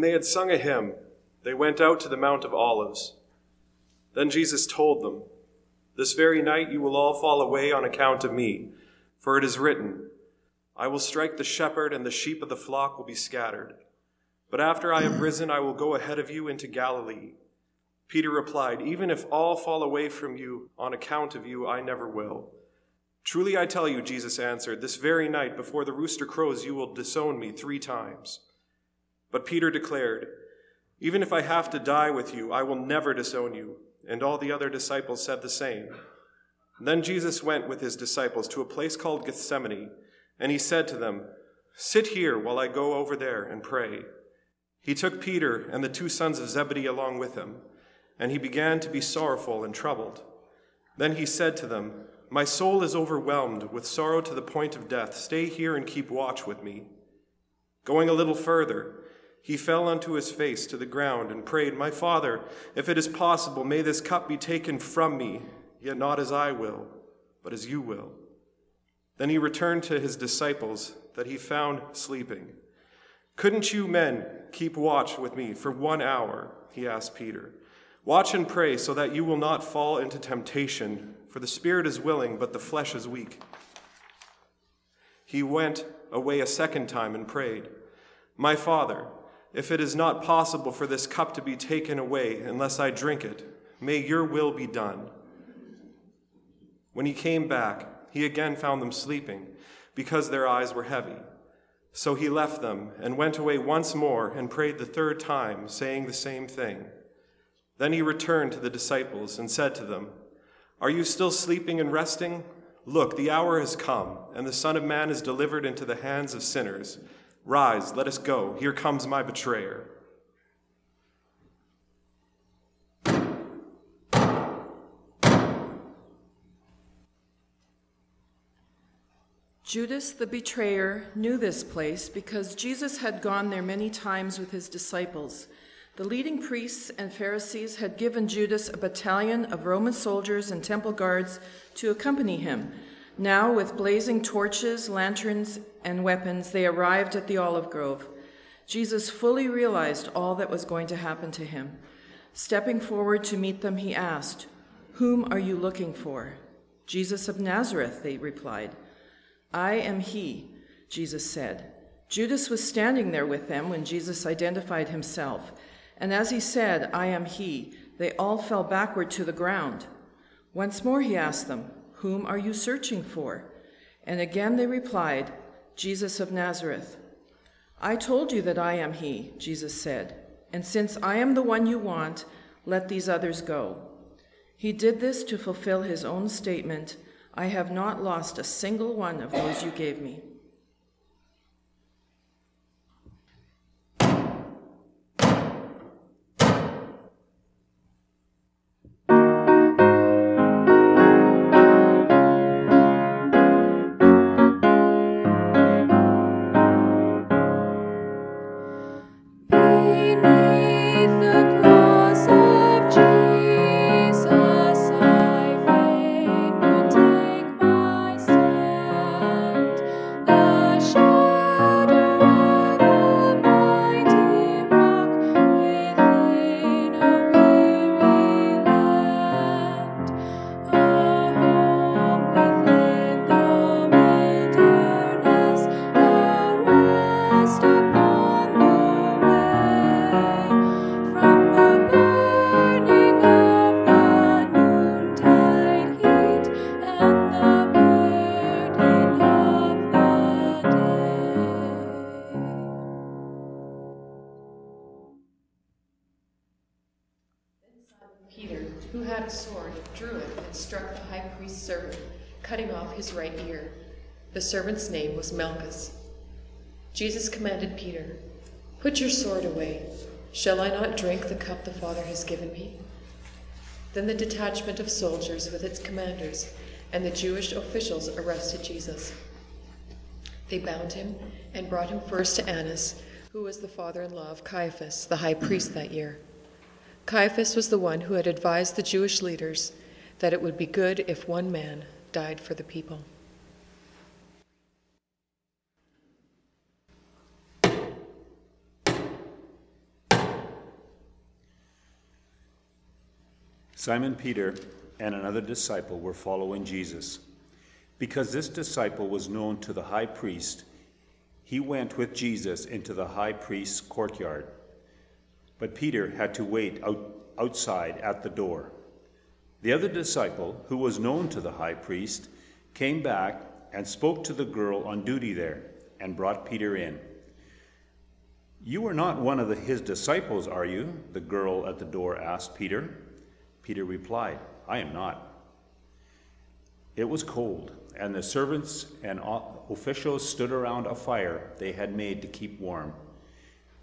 When they had sung a hymn, they went out to the Mount of Olives. Then Jesus told them, This very night you will all fall away on account of me, for it is written, I will strike the shepherd, and the sheep of the flock will be scattered. But after I have risen, I will go ahead of you into Galilee. Peter replied, Even if all fall away from you on account of you, I never will. Truly I tell you, Jesus answered, This very night before the rooster crows, you will disown me three times. But Peter declared, Even if I have to die with you, I will never disown you. And all the other disciples said the same. Then Jesus went with his disciples to a place called Gethsemane, and he said to them, Sit here while I go over there and pray. He took Peter and the two sons of Zebedee along with him, and he began to be sorrowful and troubled. Then he said to them, My soul is overwhelmed with sorrow to the point of death. Stay here and keep watch with me. Going a little further, he fell onto his face to the ground and prayed, My Father, if it is possible, may this cup be taken from me, yet not as I will, but as you will. Then he returned to his disciples that he found sleeping. Couldn't you men keep watch with me for one hour? He asked Peter. Watch and pray so that you will not fall into temptation, for the spirit is willing, but the flesh is weak. He went away a second time and prayed, My Father, if it is not possible for this cup to be taken away unless I drink it, may your will be done. When he came back, he again found them sleeping, because their eyes were heavy. So he left them and went away once more and prayed the third time, saying the same thing. Then he returned to the disciples and said to them, Are you still sleeping and resting? Look, the hour has come, and the Son of Man is delivered into the hands of sinners. Rise, let us go. Here comes my betrayer. Judas the betrayer knew this place because Jesus had gone there many times with his disciples. The leading priests and Pharisees had given Judas a battalion of Roman soldiers and temple guards to accompany him. Now, with blazing torches, lanterns, and weapons, they arrived at the olive grove. Jesus fully realized all that was going to happen to him. Stepping forward to meet them, he asked, Whom are you looking for? Jesus of Nazareth, they replied. I am he, Jesus said. Judas was standing there with them when Jesus identified himself. And as he said, I am he, they all fell backward to the ground. Once more he asked them, Whom are you searching for? And again they replied, Jesus of Nazareth. I told you that I am he, Jesus said. And since I am the one you want, let these others go. He did this to fulfill his own statement I have not lost a single one of those you gave me. The servant's name was Malchus. Jesus commanded Peter, Put your sword away. Shall I not drink the cup the Father has given me? Then the detachment of soldiers with its commanders and the Jewish officials arrested Jesus. They bound him and brought him first to Annas, who was the father in law of Caiaphas, the high priest that year. Caiaphas was the one who had advised the Jewish leaders that it would be good if one man died for the people. Simon Peter and another disciple were following Jesus. Because this disciple was known to the high priest, he went with Jesus into the high priest's courtyard. But Peter had to wait out, outside at the door. The other disciple, who was known to the high priest, came back and spoke to the girl on duty there and brought Peter in. You are not one of the, his disciples, are you? The girl at the door asked Peter. Peter replied, I am not. It was cold, and the servants and officials stood around a fire they had made to keep warm.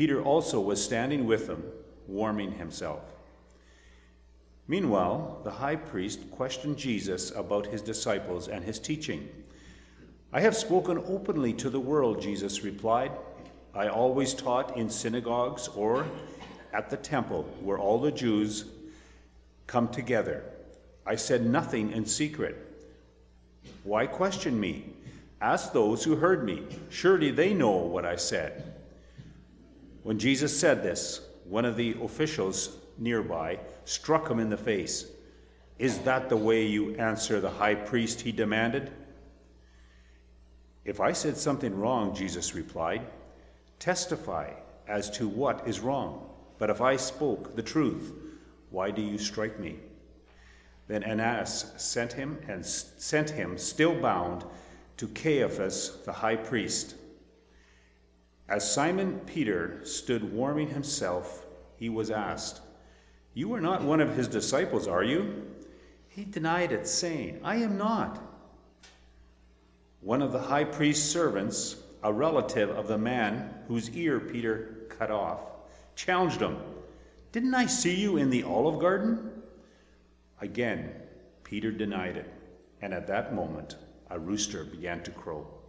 Peter also was standing with them, warming himself. Meanwhile, the high priest questioned Jesus about his disciples and his teaching. I have spoken openly to the world, Jesus replied. I always taught in synagogues or at the temple where all the Jews come together. I said nothing in secret. Why question me? Ask those who heard me. Surely they know what I said. When Jesus said this, one of the officials nearby struck him in the face. Is that the way you answer the high priest? He demanded. If I said something wrong, Jesus replied, testify as to what is wrong. But if I spoke the truth, why do you strike me? Then Annas sent him and sent him, still bound, to Caiaphas the high priest. As Simon Peter stood warming himself, he was asked, You are not one of his disciples, are you? He denied it, saying, I am not. One of the high priest's servants, a relative of the man whose ear Peter cut off, challenged him. Didn't I see you in the olive garden? Again, Peter denied it, and at that moment, a rooster began to crow.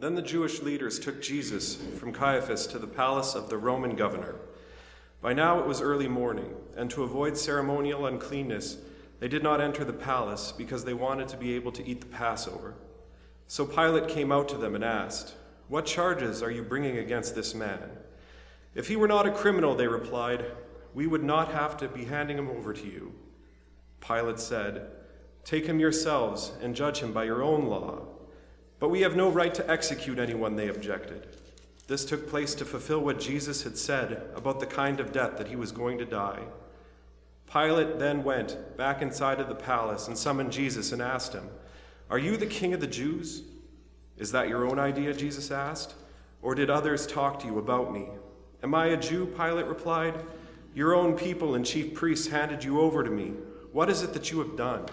Then the Jewish leaders took Jesus from Caiaphas to the palace of the Roman governor. By now it was early morning, and to avoid ceremonial uncleanness, they did not enter the palace because they wanted to be able to eat the Passover. So Pilate came out to them and asked, What charges are you bringing against this man? If he were not a criminal, they replied, we would not have to be handing him over to you. Pilate said, Take him yourselves and judge him by your own law. But we have no right to execute anyone, they objected. This took place to fulfill what Jesus had said about the kind of death that he was going to die. Pilate then went back inside of the palace and summoned Jesus and asked him, Are you the king of the Jews? Is that your own idea? Jesus asked. Or did others talk to you about me? Am I a Jew? Pilate replied. Your own people and chief priests handed you over to me. What is it that you have done?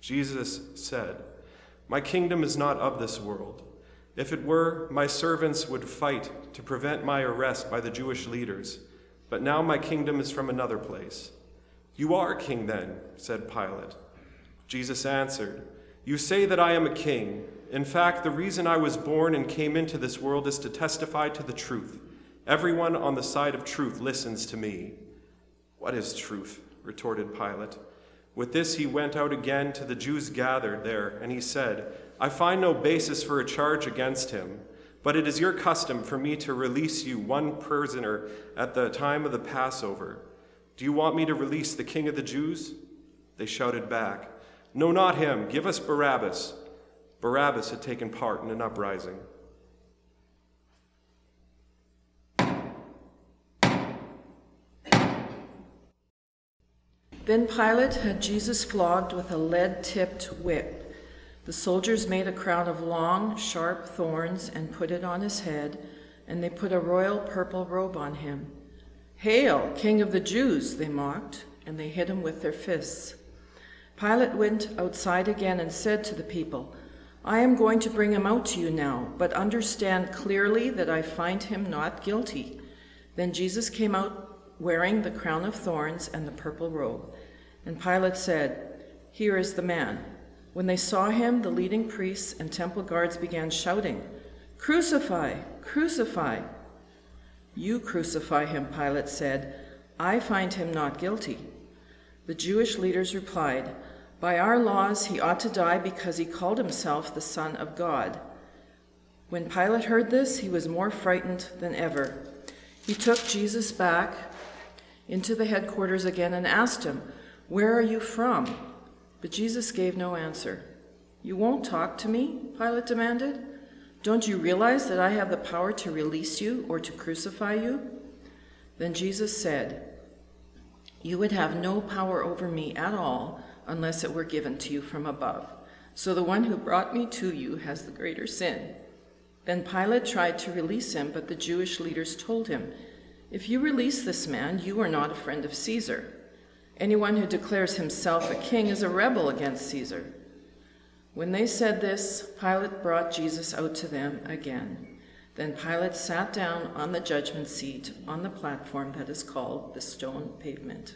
Jesus said, my kingdom is not of this world. If it were, my servants would fight to prevent my arrest by the Jewish leaders. But now my kingdom is from another place. You are king, then, said Pilate. Jesus answered, You say that I am a king. In fact, the reason I was born and came into this world is to testify to the truth. Everyone on the side of truth listens to me. What is truth? retorted Pilate. With this, he went out again to the Jews gathered there, and he said, I find no basis for a charge against him, but it is your custom for me to release you one prisoner at the time of the Passover. Do you want me to release the king of the Jews? They shouted back, No, not him. Give us Barabbas. Barabbas had taken part in an uprising. Then Pilate had Jesus flogged with a lead tipped whip. The soldiers made a crown of long, sharp thorns and put it on his head, and they put a royal purple robe on him. Hail, King of the Jews, they mocked, and they hit him with their fists. Pilate went outside again and said to the people, I am going to bring him out to you now, but understand clearly that I find him not guilty. Then Jesus came out wearing the crown of thorns and the purple robe. And Pilate said, Here is the man. When they saw him, the leading priests and temple guards began shouting, Crucify! Crucify! You crucify him, Pilate said. I find him not guilty. The Jewish leaders replied, By our laws, he ought to die because he called himself the Son of God. When Pilate heard this, he was more frightened than ever. He took Jesus back into the headquarters again and asked him, Where are you from? But Jesus gave no answer. You won't talk to me? Pilate demanded. Don't you realize that I have the power to release you or to crucify you? Then Jesus said, You would have no power over me at all unless it were given to you from above. So the one who brought me to you has the greater sin. Then Pilate tried to release him, but the Jewish leaders told him, If you release this man, you are not a friend of Caesar. Anyone who declares himself a king is a rebel against Caesar. When they said this, Pilate brought Jesus out to them again. Then Pilate sat down on the judgment seat on the platform that is called the stone pavement.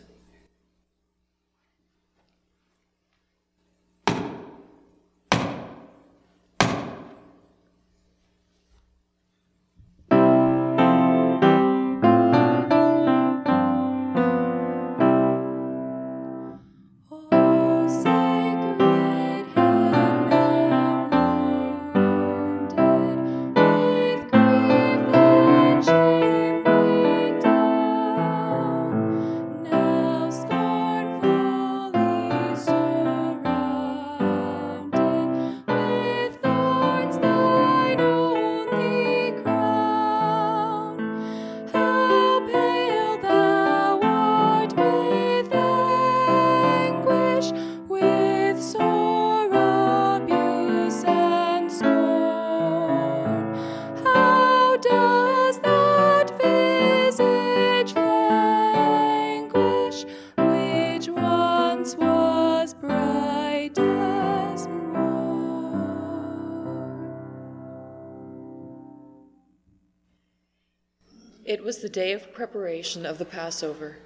It was the day of preparation of the Passover.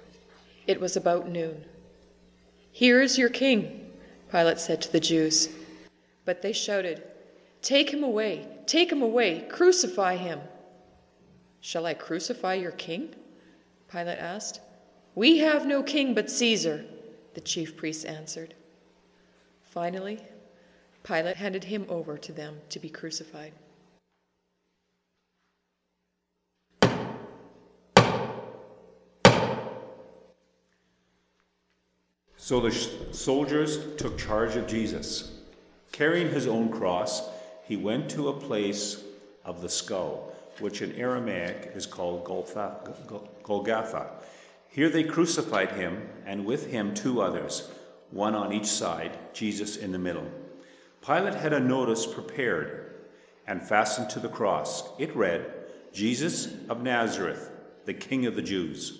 It was about noon. Here is your king, Pilate said to the Jews. But they shouted, Take him away, take him away, crucify him. Shall I crucify your king? Pilate asked. We have no king but Caesar, the chief priests answered. Finally, Pilate handed him over to them to be crucified. So the soldiers took charge of Jesus. Carrying his own cross, he went to a place of the skull, which in Aramaic is called Golgotha. Here they crucified him, and with him two others, one on each side, Jesus in the middle. Pilate had a notice prepared and fastened to the cross. It read, Jesus of Nazareth, the King of the Jews.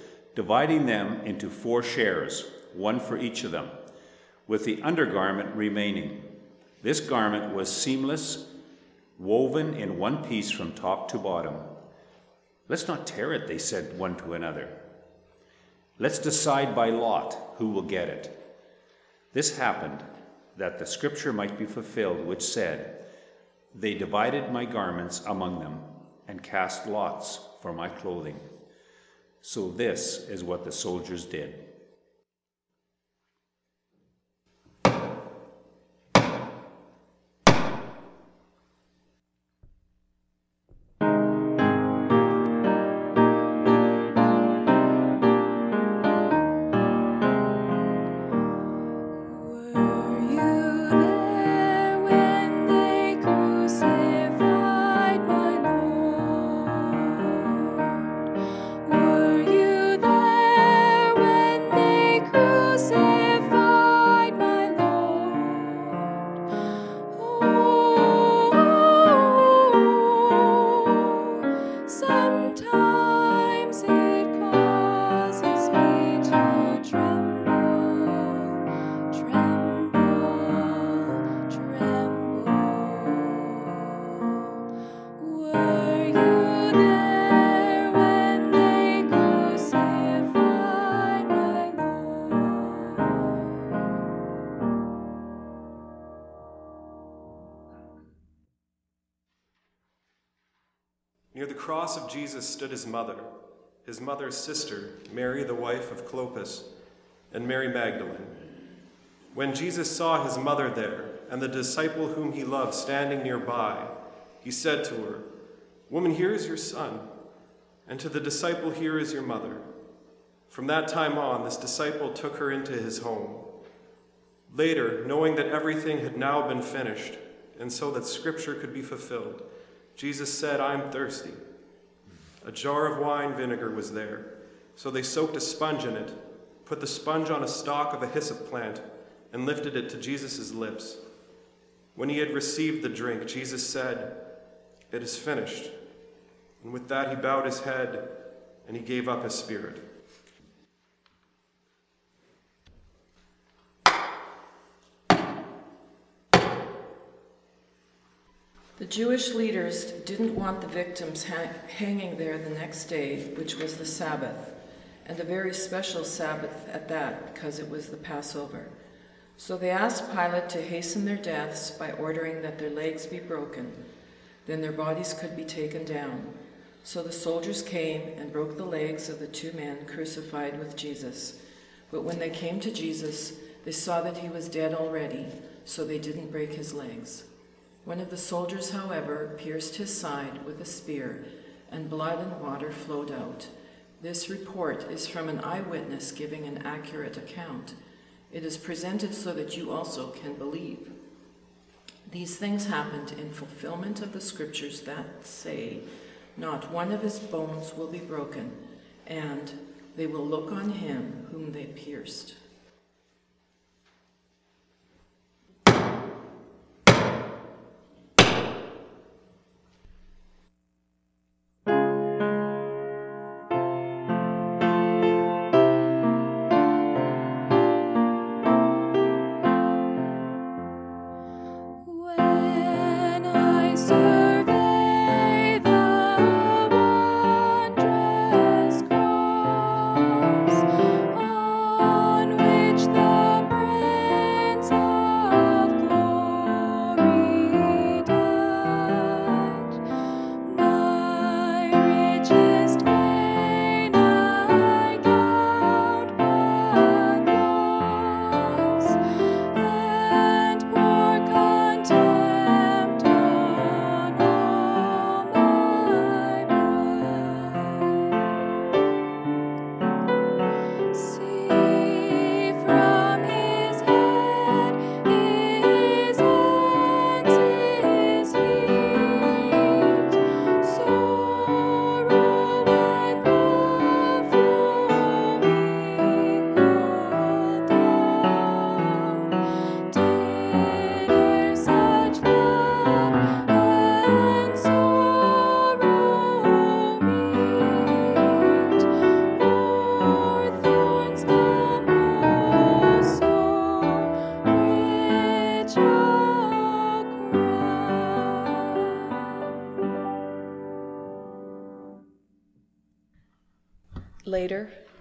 dividing them into four shares, one for each of them, with the undergarment remaining. This garment was seamless, woven in one piece from top to bottom. Let's not tear it, they said one to another. Let's decide by lot who will get it. This happened that the scripture might be fulfilled, which said, They divided my garments among them and cast lots for my clothing. So, this is what the soldiers did. Near the cross of Jesus stood his mother, his mother's sister, Mary, the wife of Clopas, and Mary Magdalene. When Jesus saw his mother there, and the disciple whom he loved standing nearby, he said to her, Woman, here is your son, and to the disciple, here is your mother. From that time on, this disciple took her into his home. Later, knowing that everything had now been finished, and so that scripture could be fulfilled, Jesus said, I am thirsty. A jar of wine vinegar was there, so they soaked a sponge in it, put the sponge on a stalk of a hyssop plant, and lifted it to Jesus' lips. When he had received the drink, Jesus said, It is finished. And with that, he bowed his head and he gave up his spirit. The Jewish leaders didn't want the victims ha- hanging there the next day, which was the Sabbath, and a very special Sabbath at that, because it was the Passover. So they asked Pilate to hasten their deaths by ordering that their legs be broken. Then their bodies could be taken down. So the soldiers came and broke the legs of the two men crucified with Jesus. But when they came to Jesus, they saw that he was dead already, so they didn't break his legs. One of the soldiers, however, pierced his side with a spear, and blood and water flowed out. This report is from an eyewitness giving an accurate account. It is presented so that you also can believe. These things happened in fulfillment of the scriptures that say, Not one of his bones will be broken, and they will look on him whom they pierced.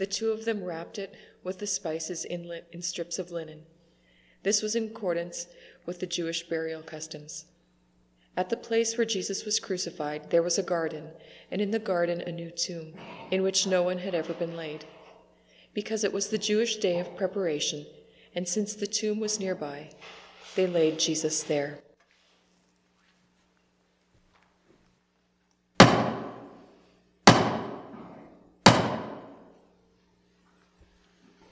the two of them wrapped it with the spices in, in strips of linen. This was in accordance with the Jewish burial customs. At the place where Jesus was crucified, there was a garden, and in the garden a new tomb, in which no one had ever been laid. Because it was the Jewish day of preparation, and since the tomb was nearby, they laid Jesus there.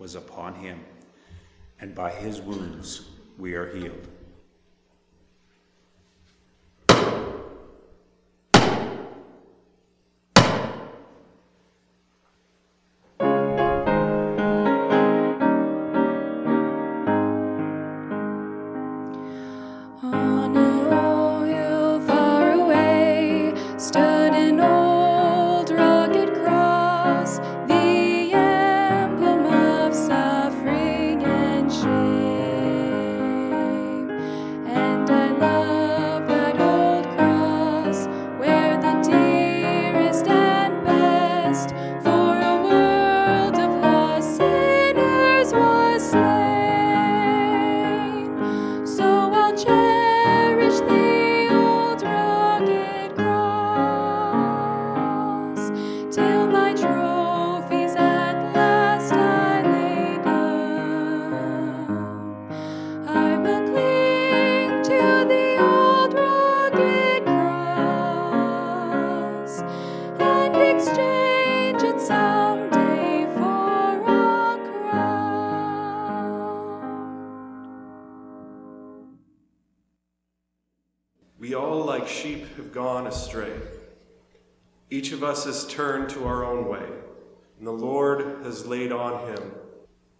was upon him, and by his wounds we are healed. Each of us has turned to our own way, and the Lord has laid on him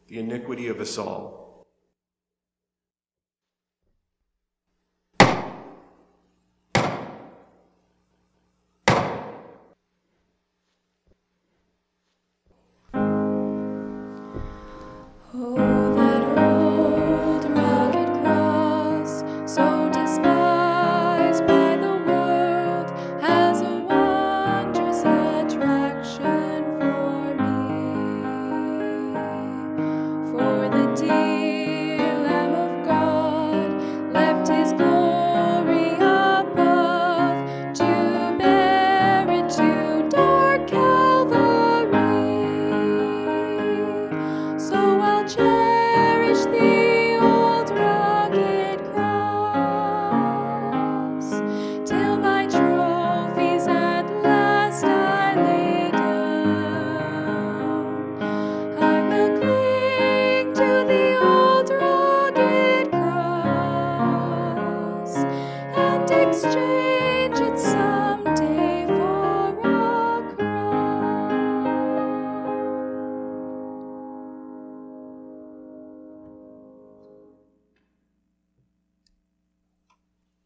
the iniquity of us all.